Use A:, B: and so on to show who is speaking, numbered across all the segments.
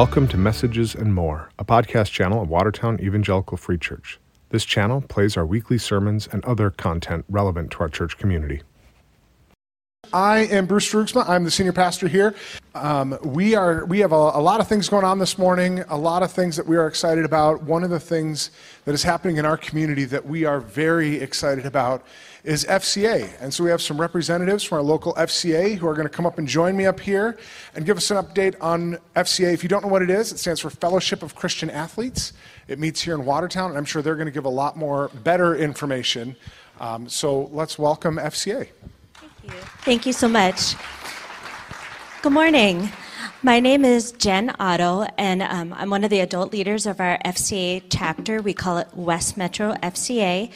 A: Welcome to Messages and More, a podcast channel of Watertown Evangelical Free Church. This channel plays our weekly sermons and other content relevant to our church community.
B: I am Bruce Drugsma. I'm the senior pastor here. Um, we are we have a, a, lot of things going on this morning. A lot of things that we are excited about. One of the things that is happening in our community that we are very excited about is FCA. And so we have some representatives from our local FCA who are going to come up and join me up here and give us an update on FCA. If you don't know what it is, it stands for Fellowship of Christian Athletes. It meets here in Watertown, and I'm sure they're going to give a lot more better information. Um, so let's welcome FCA.
C: Thank you. Thank you so much. Good morning. My name is Jen Otto, and um, I'm one of the adult leaders of our FCA chapter. We call it West Metro FCA.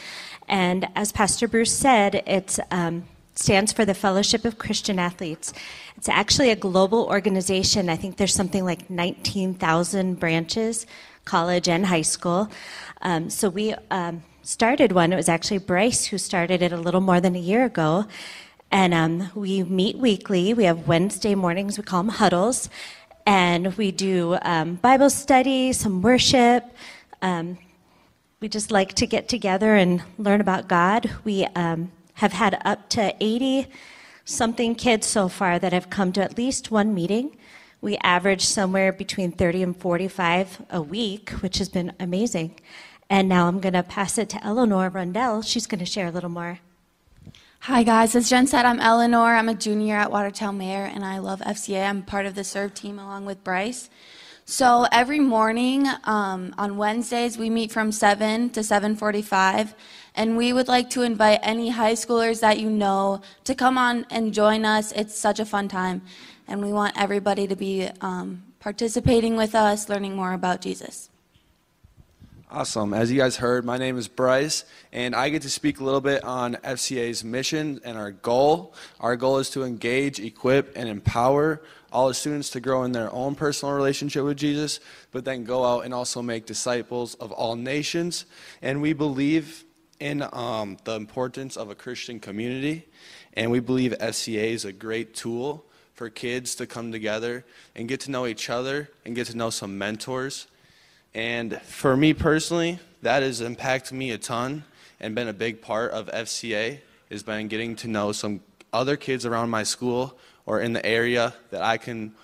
C: And as Pastor Bruce said, it um, stands for the Fellowship of Christian Athletes. It's actually a global organization. I think there's something like 19,000 branches, college and high school. Um, so we um, started one. It was actually Bryce who started it a little more than a year ago. And um, we meet weekly. We have Wednesday mornings, we call them huddles. And we do um, Bible study, some worship. Um, we just like to get together and learn about God. We um, have had up to 80 something kids so far that have come to at least one meeting. We average somewhere between 30 and 45 a week, which has been amazing. And now I'm going to pass it to Eleanor Rundell. She's going to share a little more.
D: Hi, guys. As Jen said, I'm Eleanor. I'm a junior at Watertown-Mayer, and I love FCA. I'm part of the serve team along with Bryce. So every morning um, on Wednesdays, we meet from 7 to 7.45, and we would like to invite any high schoolers that you know to come on and join us. It's such a fun time, and we want everybody to be um, participating with us, learning more about Jesus.
E: Awesome. As you guys heard, my name is Bryce, and I get to speak a little bit on FCA's mission and our goal. Our goal is to engage, equip, and empower all the students to grow in their own personal relationship with Jesus, but then go out and also make disciples of all nations. And we believe in um, the importance of a Christian community, and we believe FCA is a great tool for kids to come together and get to know each other and get to know some mentors and for me personally, that has impacted me a ton and been a big part of FCA has been getting to know some other kids around my school or in the area that I can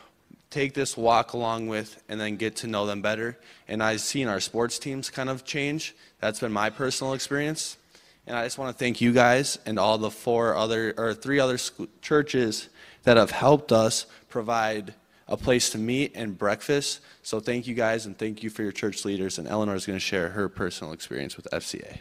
E: take this walk along with and then get to know them better. And I've seen our sports teams kind of change. That's been my personal experience. And I just want to thank you guys and all the four other or three other churches that have helped us provide a place to meet and breakfast. So thank you guys and thank you for your church leaders. And Eleanor is going to share her personal experience with FCA.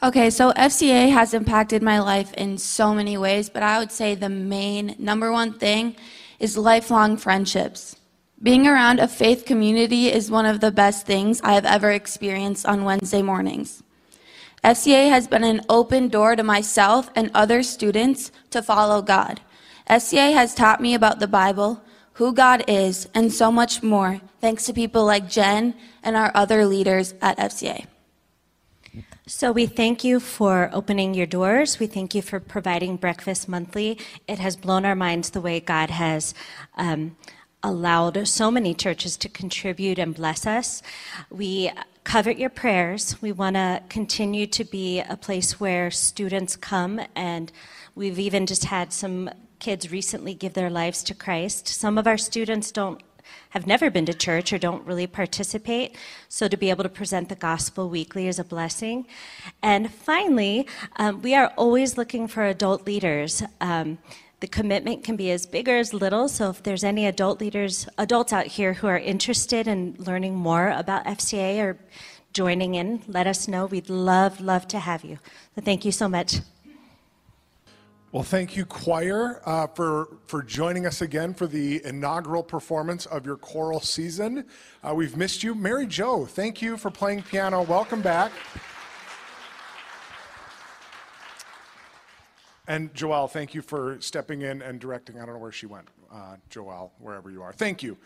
D: Okay, so FCA has impacted my life in so many ways, but I would say the main number one thing is lifelong friendships. Being around a faith community is one of the best things I have ever experienced on Wednesday mornings. FCA has been an open door to myself and other students to follow God. FCA has taught me about the Bible, who God is, and so much more, thanks to people like Jen and our other leaders at FCA.
C: So, we thank you for opening your doors. We thank you for providing breakfast monthly. It has blown our minds the way God has um, allowed so many churches to contribute and bless us. We covet your prayers. We want to continue to be a place where students come, and we've even just had some kids recently give their lives to Christ. Some of our students don't have never been to church or don't really participate. So to be able to present the gospel weekly is a blessing. And finally, um, we are always looking for adult leaders. Um, the commitment can be as big or as little. So if there's any adult leaders, adults out here who are interested in learning more about FCA or joining in, let us know. We'd love, love to have you. So thank you so much.
B: Well, thank you, choir, uh, for, for joining us again for the inaugural performance of your choral season. Uh, we've missed you. Mary Jo, thank you for playing piano. Welcome back. And Joelle, thank you for stepping in and directing. I don't know where she went, uh, Joelle, wherever you are. Thank you.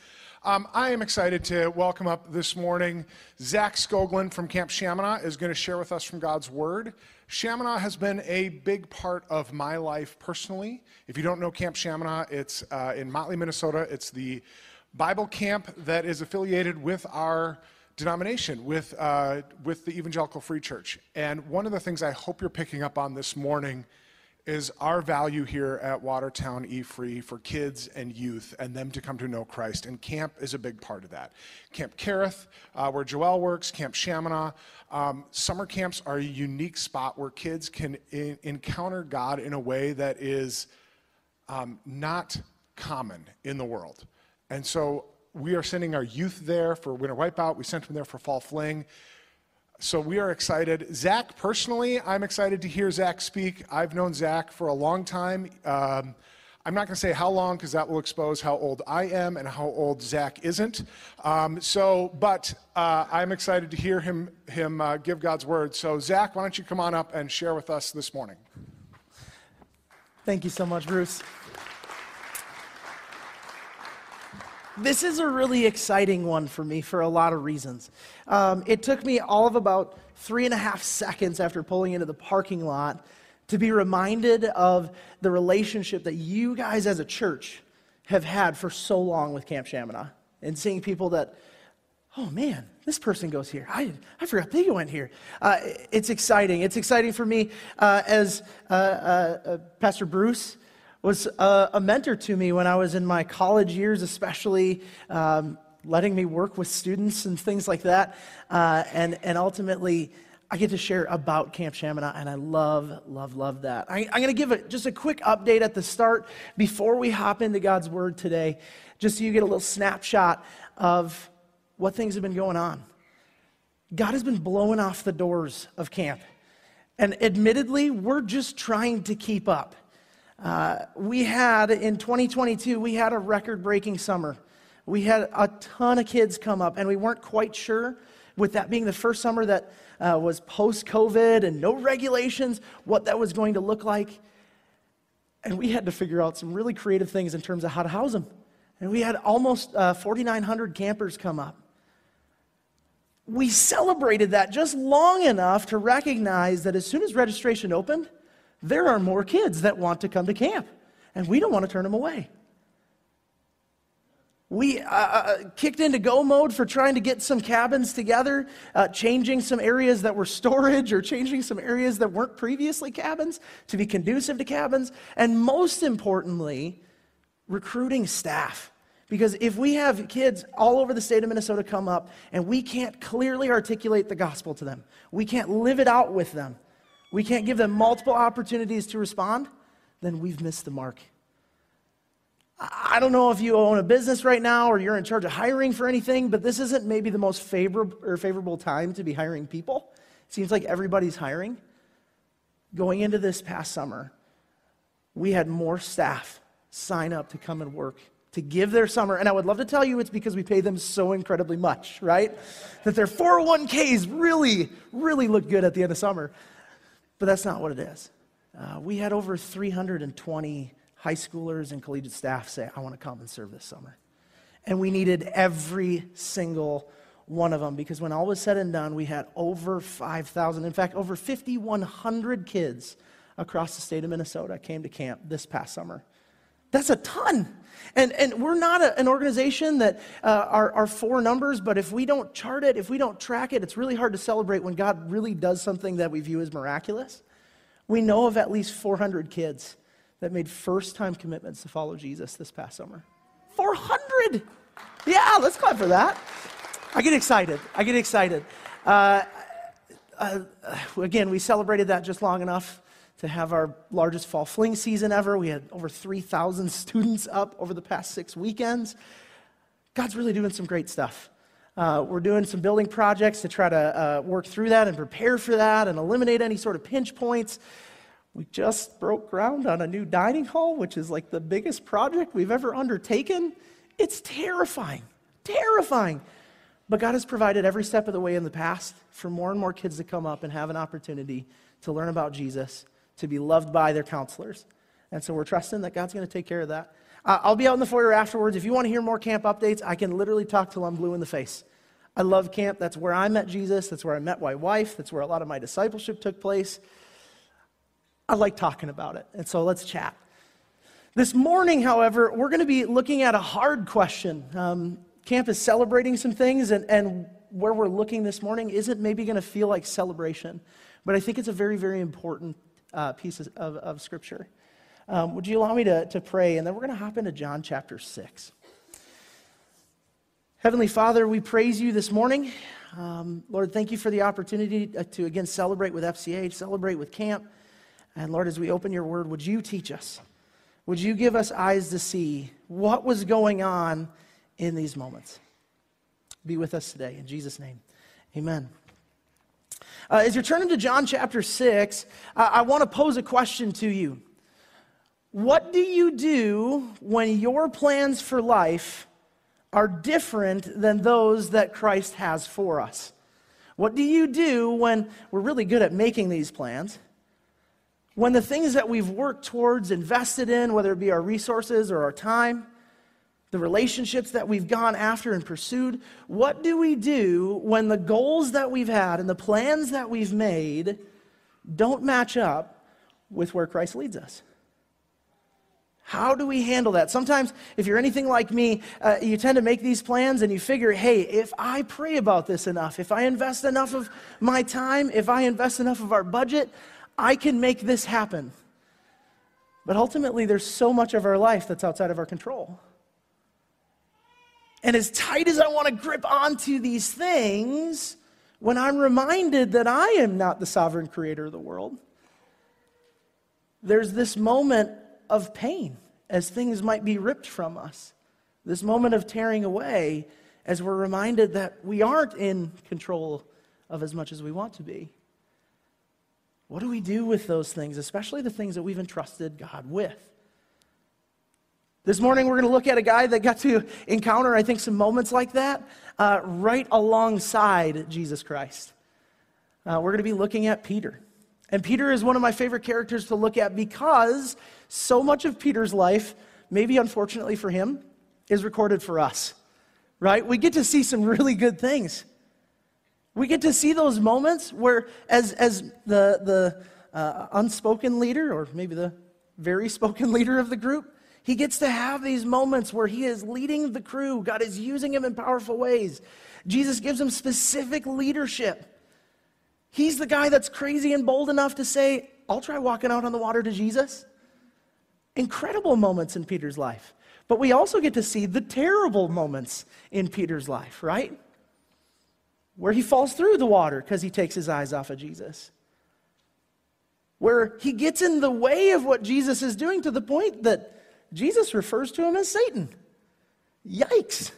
B: Um, I am excited to welcome up this morning Zack Skoglund from Camp Shamineau is going to share with us from God's Word. Shamineau has been a big part of my life personally. If you don't know Camp Shamineau, it's uh, in Motley, Minnesota. It's the Bible camp that is affiliated with our denomination, with, uh, with the Evangelical Free Church. And one of the things I hope you're picking up on this morning is our value here at Watertown E Free for kids and youth and them to come to know Christ. And camp is a big part of that. Camp Kerith, uh, where Joel works, Camp Shamineau. Um, summer camps are a unique spot where kids can in- encounter God in a way that is um, not common in the world. And so we are sending our youth there for Winter Wipeout. We sent them there for Fall Fling. So we are excited. Zack, personally, I'm excited to hear Zack speak. I've known Zack for a long time. Um, I'm not going to say how long because that will expose how old I am and how old Zack isn't. Um, so, but uh, I'm excited to hear him him uh, give God's word. So, Zack, why don't you come on up and share with us this morning?
F: Thank you so much, Bruce. This is a really exciting one for me for a lot of reasons. Um, it took me all of about three and a half seconds after pulling into the parking lot to be reminded of the relationship that you guys as a church have had for so long with Camp Shamineau and seeing people that, oh man, this person goes here. I, I forgot they went here. Uh, it's exciting. It's exciting for me uh, as uh, uh, uh Pastor Bruce was a, a, mentor to me when I was in my college years, especially um, letting me work with students and things like that. Uh, and, and ultimately, I get to share about Camp Shamineau, and I love, love, love that. I, am going to give a, just a quick update at the start before we hop into God's Word today, just so you get a little snapshot of what things have been going on. God has been blowing off the doors of camp. And admittedly, we're just trying to keep up. Uh, we had in 2022, we had a record breaking summer. We had a ton of kids come up, and we weren't quite sure, with that being the first summer that uh, was post COVID and no regulations, what that was going to look like. And we had to figure out some really creative things in terms of how to house them. And we had almost uh, 4,900 campers come up. We celebrated that just long enough to recognize that as soon as registration opened, there are more kids that want to come to camp, and we don't want to turn them away. We uh, uh, kicked into go mode for trying to get some cabins together, uh, changing some areas that were storage or changing some areas that weren't previously cabins to be conducive to cabins. And most importantly, recruiting staff. Because if we have kids all over the state of Minnesota come up and we can't clearly articulate the gospel to them, we can't live it out with them, we can't give them multiple opportunities to respond, then we've missed the mark. I don't know if you own a business right now or you're in charge of hiring for anything, but this isn't maybe the most favorable or favorable time to be hiring people. It seems like everybody's hiring. Going into this past summer, we had more staff sign up to come and work to give their summer. And I would love to tell you it's because we pay them so incredibly much, right? That their 401ks really, really look good at the end of summer. But that's not what it is. Uh, we had over 320 high schoolers and collegiate staff say, I want to come and serve this summer. And we needed every single one of them because when all was said and done, we had over 5,000, in fact, over 5,100 kids across the state of Minnesota came to camp this past summer. That's a ton. And, and we're not a, an organization that uh, are, are numbers, but if we don't chart it, if we don't track it, it's really hard to celebrate when God really does something that we view as miraculous. We know of at least 400 kids that made first time commitments to follow Jesus this past summer. 400! Yeah, let's clap for that. I get excited. I get excited. Uh, uh, again, we celebrated that just long enough to have our largest fall fling season ever. We had over 3,000 students up over the past six weekends. God's really doing some great stuff. Uh, we're doing some building projects to try to uh, work through that and prepare for that and eliminate any sort of pinch points. We just broke ground on a new dining hall, which is like the biggest project we've ever undertaken. It's terrifying, terrifying. But God has provided every step of the way in the past for more and more kids to come up and have an opportunity to learn about Jesus to be loved by their counselors. And so we're trusting that God's going to take care of that. Uh, I'll be out in the foyer afterwards. If you want to hear more camp updates, I can literally talk till I'm blue in the face. I love camp. That's where I met Jesus. That's where I met my wife. That's where a lot of my discipleship took place. I like talking about it. And so let's chat. This morning, however, we're going to be looking at a hard question. Um, camp is celebrating some things, and, and where we're looking this morning isn't maybe going to feel like celebration, but I think it's a very, very important uh, piece of, of, Scripture. Um, would you allow me to, to pray? And then we're going to hop into John chapter 6. Heavenly Father, we praise you this morning. Um, Lord, thank you for the opportunity uh, to again celebrate with FCA, celebrate with camp. And Lord, as we open your word, would you teach us? Would you give us eyes to see what was going on in these moments? Be with us today. In Jesus' name, amen. Uh, as you're turning to John chapter 6, uh, I want to pose a question to you. What do you do when your plans for life are different than those that Christ has for us? What do you do when we're really good at making these plans? When the things that we've worked towards, invested in, whether it be our resources or our time, the relationships that we've gone after and pursued, what do we do when the goals that we've had and the plans that we've made don't match up with where Christ leads us? How do we handle that? Sometimes, if you're anything like me, uh, you tend to make these plans and you figure, hey, if I pray about this enough, if I invest enough of my time, if I invest enough of our budget, I can make this happen. But ultimately, there's so much of our life that's outside of our control. And as tight as I want to grip onto these things, when I'm reminded that I am not the sovereign creator of the world, there's this moment of pain as things might be ripped from us. This moment of tearing away as we're reminded that we aren't in control of as much as we want to be. What do we do with those things, especially the things that we've entrusted God with? This morning, we're going to look at a guy that got to encounter, I think, some moments like that uh, right alongside Jesus Christ. Uh, we're going to be looking at Peter. And Peter is one of my favorite characters to look at because so much of Peter's life, maybe unfortunately for him, is recorded for us, right? We get to see some really good things. We get to see those moments where, as, as the, the uh, unspoken leader, or maybe the very spoken leader of the group, he gets to have these moments where he is leading the crew. God is using him in powerful ways. Jesus gives him specific leadership. He's the guy that's crazy and bold enough to say, I'll try walking out on the water to Jesus. Incredible moments in Peter's life. But we also get to see the terrible moments in Peter's life, right? Where he falls through the water because he takes his eyes off of Jesus. Where he gets in the way of what Jesus is doing to the point that Jesus refers to him as Satan. Yikes.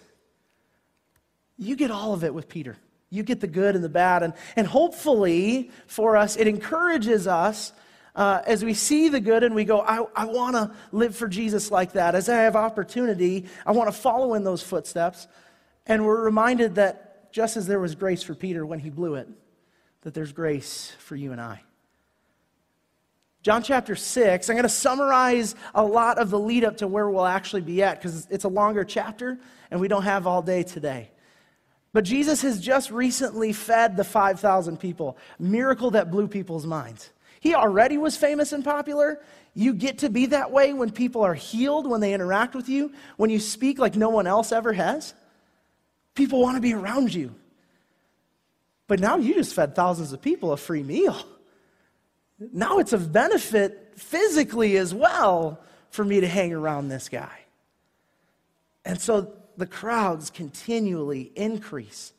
F: You get all of it with Peter. You get the good and the bad. And, and hopefully for us, it encourages us uh, as we see the good and we go, I, I want to live for Jesus like that. As I have opportunity, I want to follow in those footsteps. And we're reminded that just as there was grace for Peter when he blew it, that there's grace for you and I. John chapter 6, I'm going to summarize a lot of the lead up to where we'll actually be at because it's a longer chapter and we don't have all day today. But Jesus has just recently fed the 5,000 people, miracle that blew people's minds. He already was famous and popular. You get to be that way when people are healed, when they interact with you, when you speak like no one else ever has. People want to be around you. But now you just fed thousands of people a free meal. Now it's of benefit physically as well for me to hang around this guy. And so the crowds continually increase.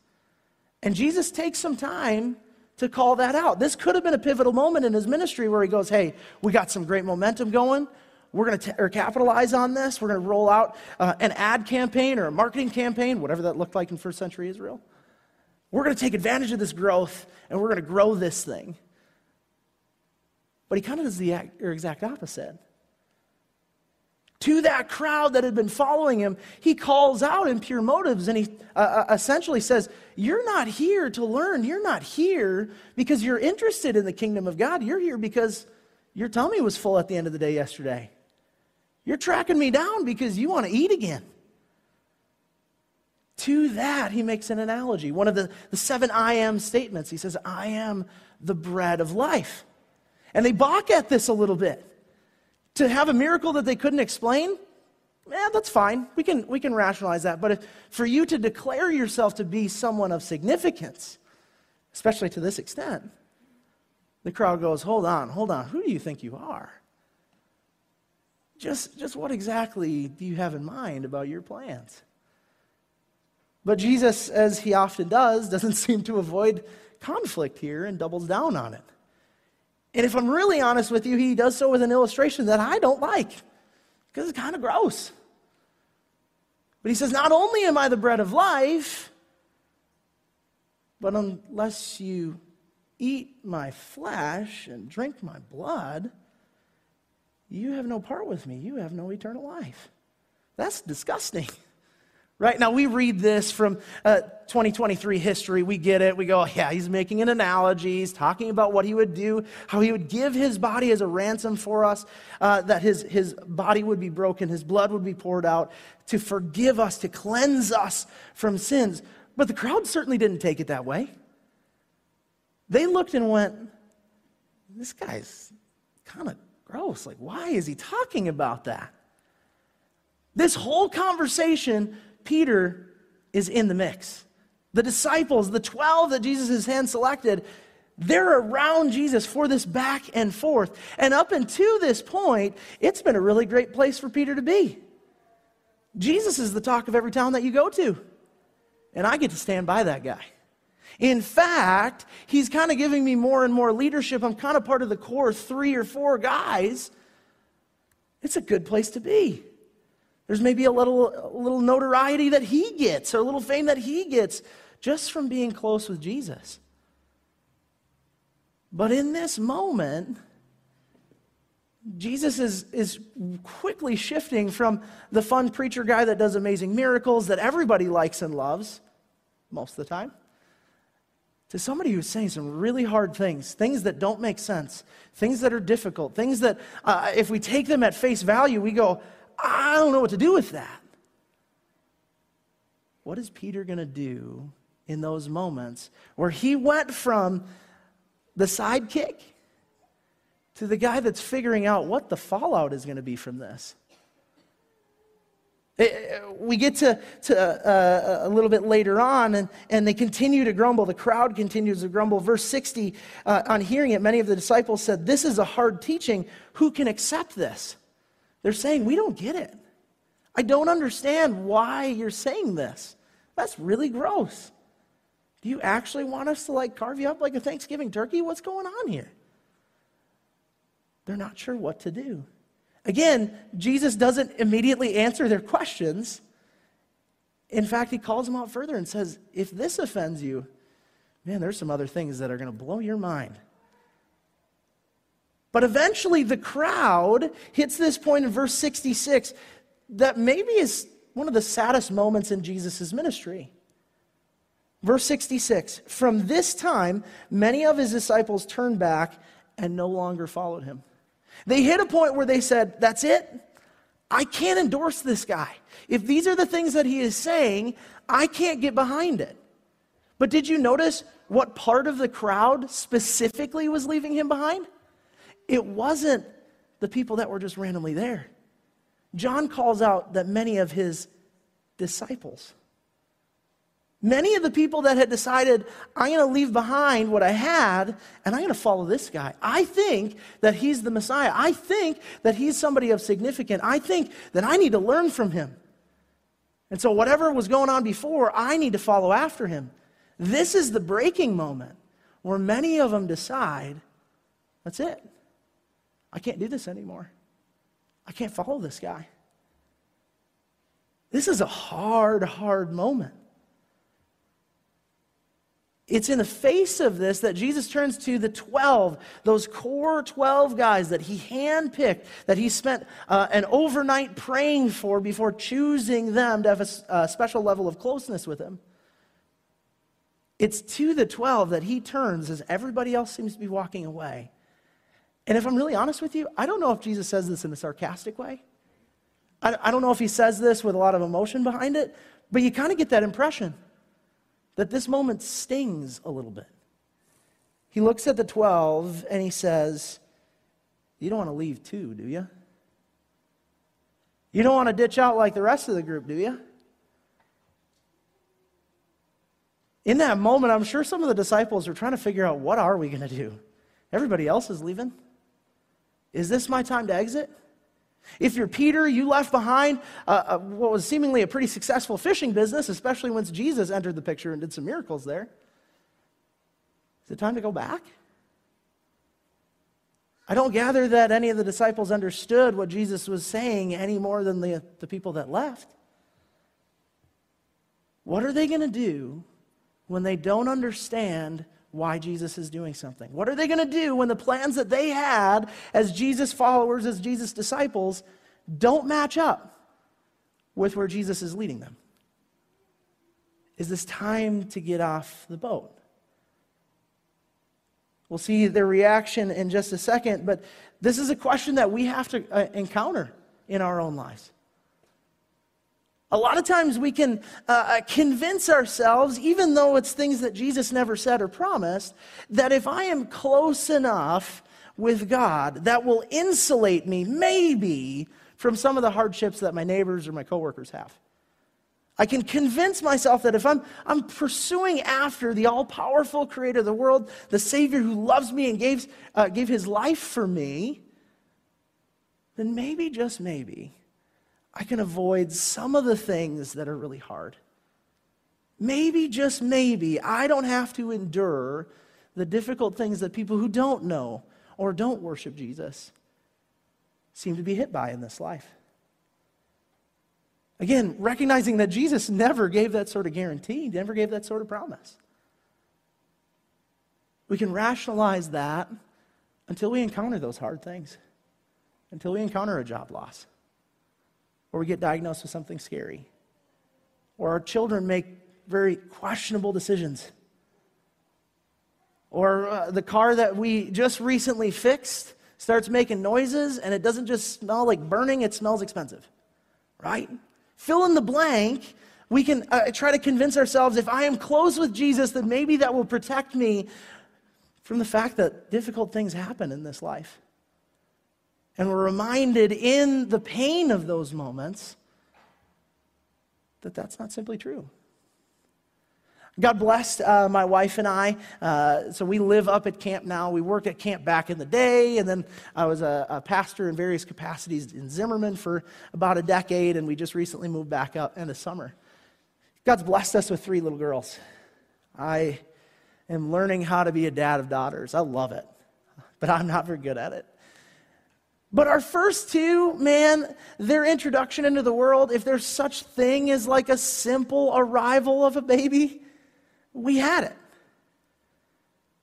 F: And Jesus takes some time to call that out. This could have been a pivotal moment in his ministry where he goes, Hey, we got some great momentum going. We're going to capitalize on this. We're going to roll out uh, an ad campaign or a marketing campaign, whatever that looked like in first century Israel. We're going to take advantage of this growth and we're going to grow this thing. But he kind of does the exact opposite to that crowd that had been following him, he calls out impure motives and he uh, uh, essentially says, You're not here to learn. You're not here because you're interested in the kingdom of God. You're here because your tummy was full at the end of the day yesterday. You're tracking me down because you want to eat again. To that, he makes an analogy. One of the, the seven I am statements. He says, I am the bread of life. And they balk at this a little bit. To have a miracle that they couldn't explain? Yeah, that's fine. We can, we can rationalize that. But if, for you to declare yourself to be someone of significance, especially to this extent, the crowd goes, Hold on, hold on. Who do you think you are? Just, just what exactly do you have in mind about your plans? But Jesus, as he often does, doesn't seem to avoid conflict here and doubles down on it. And if I'm really honest with you, he does so with an illustration that I don't like because it's kind of gross. But he says, Not only am I the bread of life, but unless you eat my flesh and drink my blood, you have no part with me. You have no eternal life. That's disgusting. Right now, we read this from uh, 2023 history. We get it. We go, yeah, he's making an analogy. He's talking about what he would do, how he would give his body as a ransom for us, uh, that his, his body would be broken, his blood would be poured out to forgive us, to cleanse us from sins. But the crowd certainly didn't take it that way. They looked and went, this guy's kind of gross. Like, why is he talking about that? This whole conversation Peter is in the mix. The disciples, the 12 that Jesus has hand selected, they're around Jesus for this back and forth. And up until this point, it's been a really great place for Peter to be. Jesus is the talk of every town that you go to. And I get to stand by that guy. In fact, he's kind of giving me more and more leadership. I'm kind of part of the core three or four guys. It's a good place to be. There's maybe a little, a little notoriety that he gets or a little fame that he gets just from being close with Jesus. But in this moment, Jesus is, is quickly shifting from the fun preacher guy that does amazing miracles that everybody likes and loves most of the time to somebody who's saying some really hard things, things that don't make sense, things that are difficult, things that, uh, if we take them at face value, we go, I don't know what to do with that. What is Peter going to do in those moments where he went from the sidekick to the guy that's figuring out what the fallout is going to be from this? Eh, eh, we get to, to uh, a little bit later on, and, and they continue to grumble. The crowd continues to grumble. Verse 60, uh, on hearing it, many of the disciples said, This is a hard teaching. Who can accept this? They're saying, We don't get it. I don't understand why you're saying this. That's really gross. Do you actually want us to like carve you up like a Thanksgiving turkey? What's going on here? They're not sure what to do. Again, Jesus doesn't immediately answer their questions. In fact, he calls them out further and says, If this offends you, man, there's some other things that are going to blow your mind. But eventually, the crowd hits this point in verse 66 that maybe is one of the saddest moments in Jesus' ministry. Verse 66 From this time, many of his disciples turned back and no longer followed him. They hit a point where they said, That's it. I can't endorse this guy. If these are the things that he is saying, I can't get behind it. But did you notice what part of the crowd specifically was leaving him behind? It wasn't the people that were just randomly there. John calls out that many of his disciples, many of the people that had decided, I'm going to leave behind what I had and I'm going to follow this guy. I think that he's the Messiah. I think that he's somebody of significance. I think that I need to learn from him. And so, whatever was going on before, I need to follow after him. This is the breaking moment where many of them decide that's it. I can't do this anymore. I can't follow this guy. This is a hard, hard moment. It's in the face of this that Jesus turns to the 12, those core 12 guys that he handpicked, that he spent uh, an overnight praying for before choosing them to have a, a special level of closeness with him. It's to the 12 that he turns as everybody else seems to be walking away. And if I'm really honest with you, I don't know if Jesus says this in a sarcastic way. I, I don't know if he says this with a lot of emotion behind it, but you kind of get that impression that this moment stings a little bit. He looks at the 12 and he says, You don't want to leave too, do you? You don't want to ditch out like the rest of the group, do you? In that moment, I'm sure some of the disciples are trying to figure out what are we going to do? Everybody else is leaving. Is this my time to exit? If you're Peter, you left behind uh, uh, what was seemingly a pretty successful fishing business, especially once Jesus entered the picture and did some miracles there. Is it time to go back? I don't gather that any of the disciples understood what Jesus was saying any more than the, the people that left. What are they going to do when they don't understand why Jesus is doing something? What are they going to do when the plans that they had as Jesus followers, as Jesus disciples, don't match up with where Jesus is leading them? Is this time to get off the boat? We'll see their reaction in just a second, but this is a question that we have to uh, encounter in our own lives. A lot of times we can uh, uh, convince ourselves, even though it's things that Jesus never said or promised, that if I am close enough with God, that will insulate me, maybe, from some of the hardships that my neighbors or my coworkers have. I can convince myself that if I'm, I'm pursuing after the all powerful creator of the world, the Savior who loves me and gave, uh, gave his life for me, then maybe, just maybe, I can avoid some of the things that are really hard. Maybe, just maybe, I don't have to endure the difficult things that people who don't know or don't worship Jesus seem to be hit by in this life. Again, recognizing that Jesus never gave that sort of guarantee, never gave that sort of promise. We can rationalize that until we encounter those hard things, until we encounter a job loss or we get diagnosed with something scary, or our children make very questionable decisions, or uh, the car that we just recently fixed starts making noises and it doesn't just smell like burning, it smells expensive, right? Fill in the blank. We can uh, try to convince ourselves if I am close with Jesus, then maybe that will protect me from the fact that difficult things happen in this life. And we're reminded in the pain of those moments that that's not simply true. God blessed uh, my wife and I. Uh, so we live up at camp now. We worked at camp back in the day, and then I was a, a, pastor in various capacities in Zimmerman for about a decade, and we just recently moved back up in the summer. God's blessed us with three little girls. I am learning how to be a dad of daughters. I love it, but I'm not very good at it. But our first two, man, their introduction into the world, if there's such thing as like a simple arrival of a baby, we had it.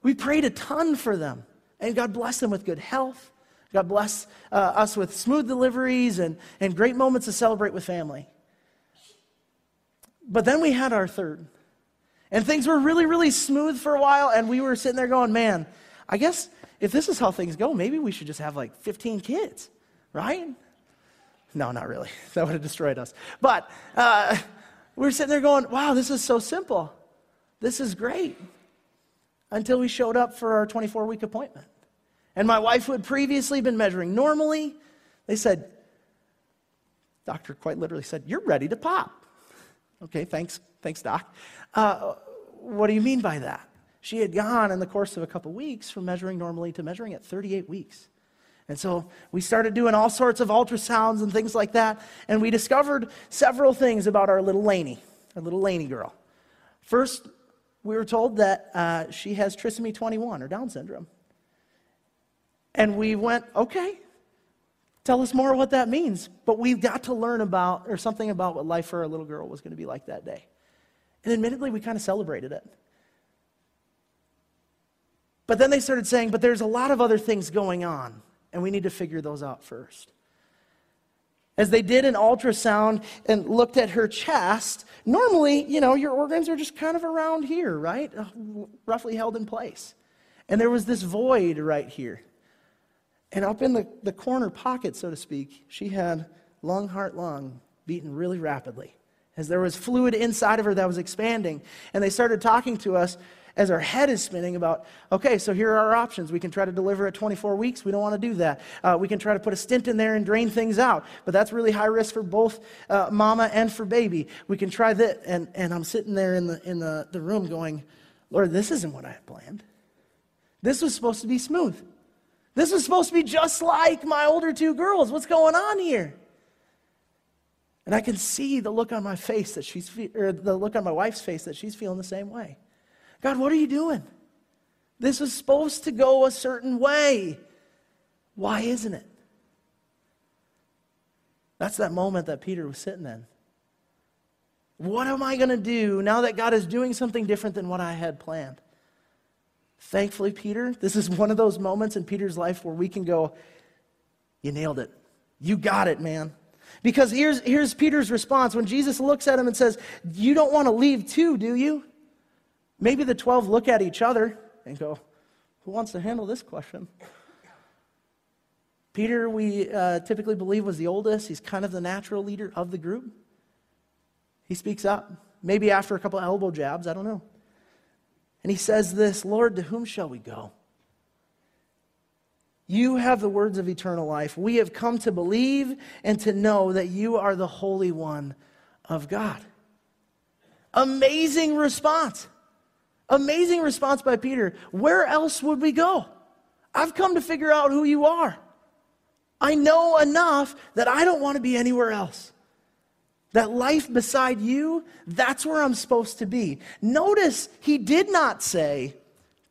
F: We prayed a ton for them, and God blessed them with good health. God bless uh, us with smooth deliveries and, and great moments to celebrate with family. But then we had our third. And things were really, really smooth for a while, and we were sitting there going, man, I guess if this is how things go, maybe we should just have like 15 kids, right? No, not really. That would have destroyed us. But uh, we were sitting there going, wow, this is so simple. This is great. Until we showed up for our 24 week appointment. And my wife, who had previously been measuring normally, they said, Doctor quite literally said, You're ready to pop. Okay, thanks, thanks, Doc. Uh, what do you mean by that? She had gone in the course of a couple weeks from measuring normally to measuring at 38 weeks. And so we started doing all sorts of ultrasounds and things like that, and we discovered several things about our little Laney, our little Laney girl. First, we were told that uh, she has trisomy 21 or Down syndrome. And we went, okay, tell us more what that means. But we got to learn about, or something about what life for our little girl was going to be like that day. And admittedly, we kind of celebrated it. But then they started saying, but there's a lot of other things going on, and we need to figure those out first. As they did an ultrasound and looked at her chest, normally, you know, your organs are just kind of around here, right? Uh, roughly held in place. And there was this void right here. And up in the, the corner pocket, so to speak, she had lung, heart, lung beating really rapidly as there was fluid inside of her that was expanding. And they started talking to us as our head is spinning about, okay, so here are our options. We can try to deliver at 24 weeks. We don't want to do that. Uh, we can try to put a stent in there and drain things out, but that's really high risk for both uh, mama and for baby. We can try that. And, and I'm sitting there in, the, in the, the room going, Lord, this isn't what I had planned. This was supposed to be smooth. This was supposed to be just like my older two girls. What's going on here? And I can see the look on my face that she's, or the look on my wife's face that she's feeling the same way. God, what are you doing? This was supposed to go a certain way. Why isn't it? That's that moment that Peter was sitting in. What am I going to do now that God is doing something different than what I had planned? Thankfully, Peter, this is one of those moments in Peter's life where we can go, You nailed it. You got it, man. Because here's, here's Peter's response when Jesus looks at him and says, You don't want to leave too, do you? Maybe the 12 look at each other and go, Who wants to handle this question? Peter, we uh, typically believe, was the oldest. He's kind of the natural leader of the group. He speaks up, maybe after a couple elbow jabs, I don't know. And he says this Lord, to whom shall we go? You have the words of eternal life. We have come to believe and to know that you are the Holy One of God. Amazing response. Amazing response by Peter. Where else would we go? I've come to figure out who you are. I know enough that I don't want to be anywhere else. That life beside you, that's where I'm supposed to be. Notice he did not say,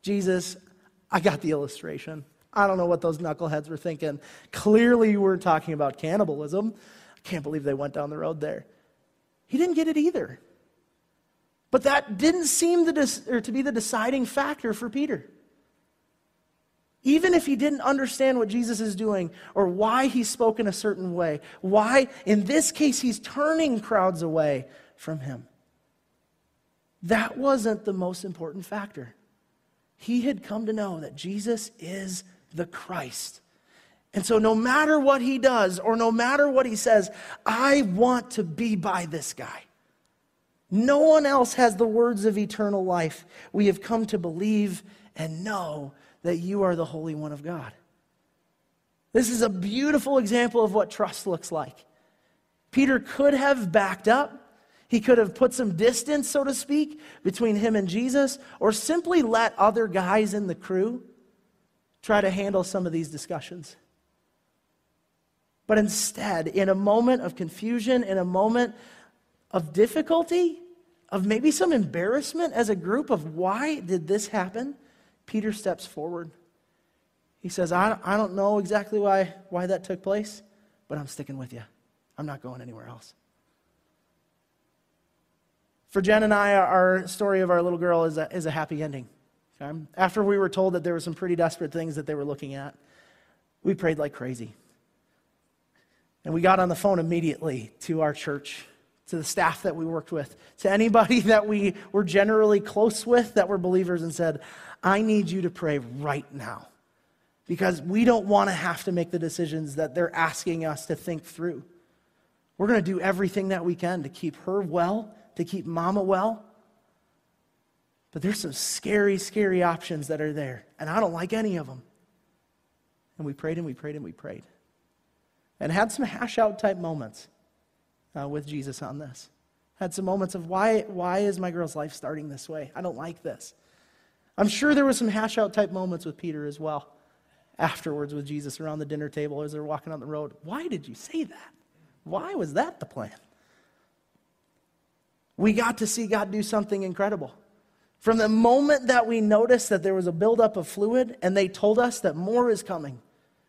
F: Jesus, I got the illustration. I don't know what those knuckleheads were thinking. Clearly, you weren't talking about cannibalism. I can't believe they went down the road there. He didn't get it either. But that didn't seem to, to be the deciding factor for Peter. Even if he didn't understand what Jesus is doing or why he spoke in a certain way, why, in this case, he's turning crowds away from him. That wasn't the most important factor. He had come to know that Jesus is the Christ. And so, no matter what he does or no matter what he says, I want to be by this guy. No one else has the words of eternal life. We have come to believe and know that you are the Holy One of God. This is a beautiful example of what trust looks like. Peter could have backed up. He could have put some distance, so to speak, between him and Jesus, or simply let other guys in the crew try to handle some of these discussions. But instead, in a moment of confusion, in a moment of difficulty, of maybe some embarrassment as a group of why did this happen, Peter steps forward. He says, I, I don't know exactly why, why that took place, but I'm sticking with you. I'm not going anywhere else. For Jen and I, our story of our little girl is a, is a happy ending. Okay? After we were told that there were some pretty desperate things that they were looking at, we prayed like crazy. And we got on the phone immediately to our church to the staff that we worked with, to anybody that we were generally close with that were believers, and said, I need you to pray right now because we don't want to have to make the decisions that they're asking us to think through. We're going to do everything that we can to keep her well, to keep mama well. But there's some scary, scary options that are there, and I don't like any of them. And we prayed and we prayed and we prayed. And had some hash out type moments uh, with Jesus on this. Had some moments of why, why is my girl's life starting this way? I don't like this. I'm sure there was some hash out type moments with Peter as well afterwards with Jesus around the dinner table as they're walking on the road. Why did you say that? Why was that the plan? We got to see God do something incredible. From the moment that we noticed that there was a buildup of fluid and they told us that more is coming,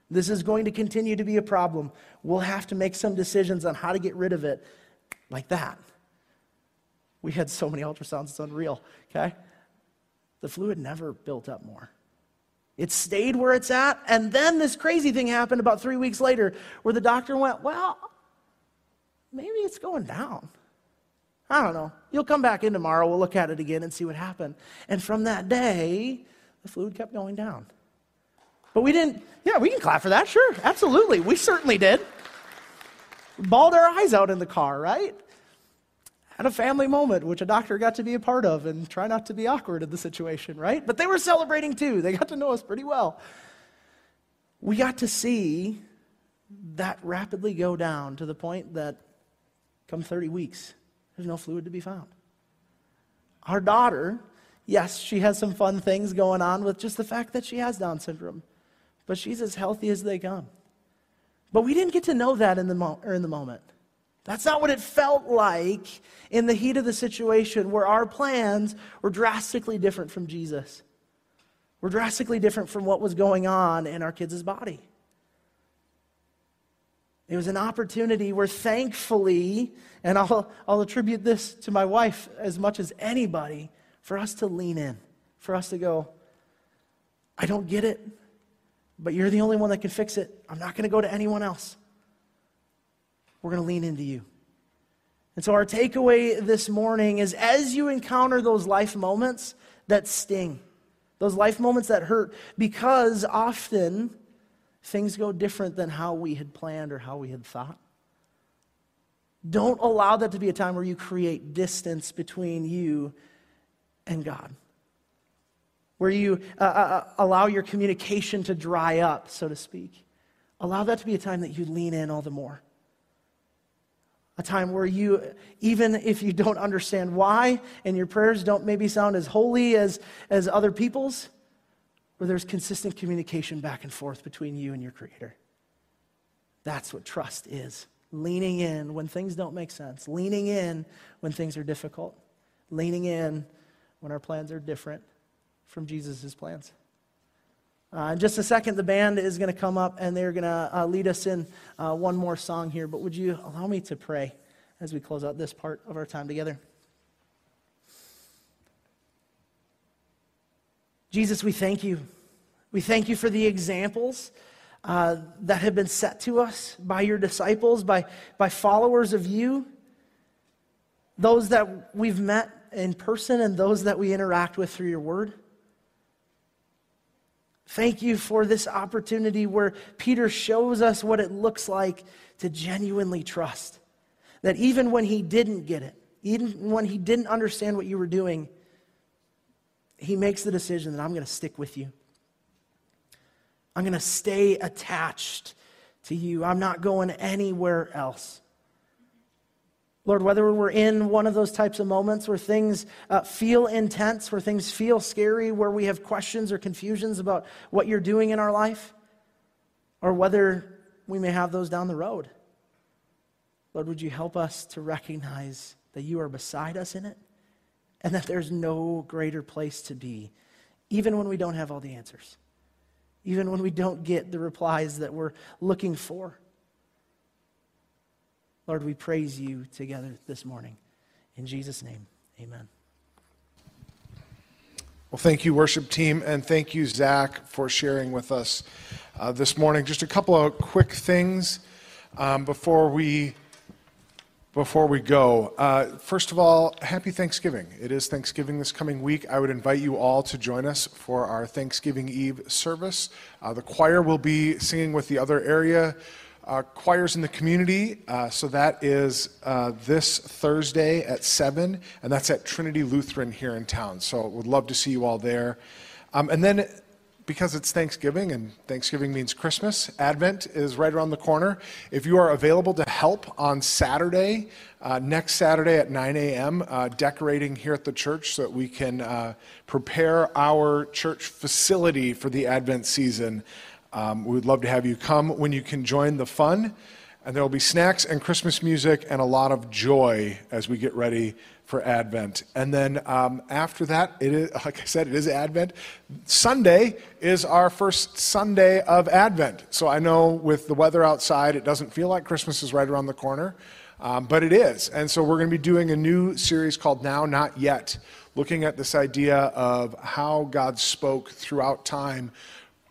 F: this is going to continue to be a problem. We'll have to make some decisions on how to get rid of it like that. We had so many ultrasounds, it's unreal, okay? The fluid never built up more. It stayed where it's at, and then this crazy thing happened about three weeks later where the doctor went, Well, maybe it's going down. I don't know. You'll come back in tomorrow, we'll look at it again and see what happened. And from that day, the fluid kept going down. But we didn't, yeah, we can clap for that, sure, absolutely. We certainly did. Bawled our eyes out in the car, right? had a family moment, which a doctor got to be a part of and try not to be awkward in the situation, right? But they were celebrating too. They got to know us pretty well. We got to see that rapidly go down to the point that come 30 weeks, there's no fluid to be found. Our daughter, yes, she has some fun things going on with just the fact that she has Down syndrome, but she's as healthy as they come. But we didn't get to know that in the, mo- in the moment. That's not what it felt like in the heat of the situation where our plans were drastically different from Jesus. Were drastically different from what was going on in our kids' body. It was an opportunity where thankfully, and I'll, I'll attribute this to my wife as much as anybody, for us to lean in, for us to go, I don't get it, but you're the only one that can fix it. I'm not going to go to anyone else. We're going to lean into you. And so, our takeaway this morning is as you encounter those life moments that sting, those life moments that hurt, because often things go different than how we had planned or how we had thought. Don't allow that to be a time where you create distance between you and God, where you uh, uh, uh allow your communication to dry up, so to speak. Allow that to be a time that you lean in all the more a time where you, even if you don't understand why, and your prayers don't maybe sound as holy as, as other people's, where there's consistent communication back and forth between you and your Creator. That's what trust is. Leaning in when things don't make sense, leaning in when things are difficult, leaning in when our plans are different from Jesus' plans. Uh, in just a second, the band is going to come up and they're going to uh, lead us in uh, one more song here. But would you allow me to pray as we close out this part of our time together? Jesus, we thank you. We thank you for the examples uh, that have been set to us by your disciples, by, by followers of you, those that we've met in person and those that we interact with through your word. Thank you for this opportunity where Peter shows us what it looks like to genuinely trust. That even when he didn't get it, even when he didn't understand what you were doing, he makes the decision that I'm going to stick with you. I'm going to stay attached to you. I'm not going anywhere else. Lord, whether we're in one of those types of moments where things uh, feel intense, where things feel scary, where we have questions or confusions about what you're doing in our life, or whether we may have those down the road, Lord, would you help us to recognize that you are beside us in it and that there's no greater place to be, even when we don't have all the answers, even when we don't get the replies that we're looking for. Lord, we praise you together this morning. In Jesus' name, amen.
B: Well, thank you, worship team, and thank you, Zack, for sharing with us uh, this morning. Just a couple of quick things um, before we before we go. Uh, first of all, happy Thanksgiving. It is Thanksgiving this coming week. I would invite you all to join us for our Thanksgiving Eve service. Uh, the choir will be singing with the other area uh, choirs in the community. Uh, so that is uh, this Thursday at 7, and that's at Trinity Lutheran here in town. So we'd love to see you all there. Um, and then because it's Thanksgiving and Thanksgiving means Christmas, Advent is right around the corner. If you are available to help on Saturday, uh, next Saturday at 9 a.m., uh, decorating here at the church so that we can uh, prepare our church facility for the Advent season. Um, we would love to have you come when you can join the fun. And there will be snacks and Christmas music and a lot of joy as we get ready for Advent. And then um, after that, it is, like I said, it is Advent. Sunday is our first Sunday of Advent. So I know with the weather outside, it doesn't feel like Christmas is right around the corner, um, but it is. And so we're going to be doing a new series called Now, Not Yet, looking at this idea of how God spoke throughout time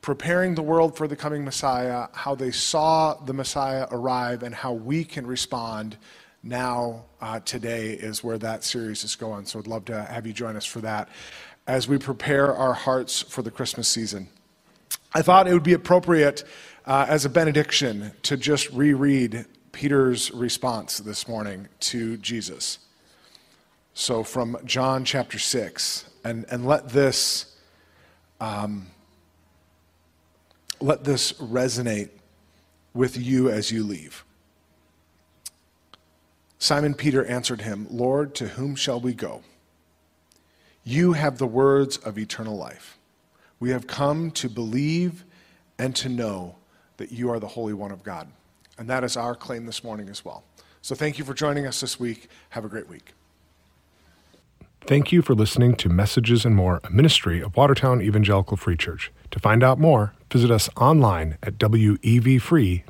B: preparing the world for the coming Messiah, how they saw the Messiah arrive, and how we can respond now, uh, today, is where that series is going. So I'd love to have you join us for that as we prepare our hearts for the Christmas season. I thought it would be appropriate uh, as a benediction to just reread Peter's response this morning to Jesus. So, from John chapter 6, and, and let this. Um, let this resonate with you as you leave. Simon Peter answered him, Lord, to whom shall we go? You have the words of eternal life. We have come to believe and to know that you are the Holy One of God. And that is our claim this morning as well. So thank you for joining us this week. Have a great week.
A: Thank you for listening to Messages and More, a ministry of Watertown Evangelical Free Church. To find out more, visit us online at wevfree.org.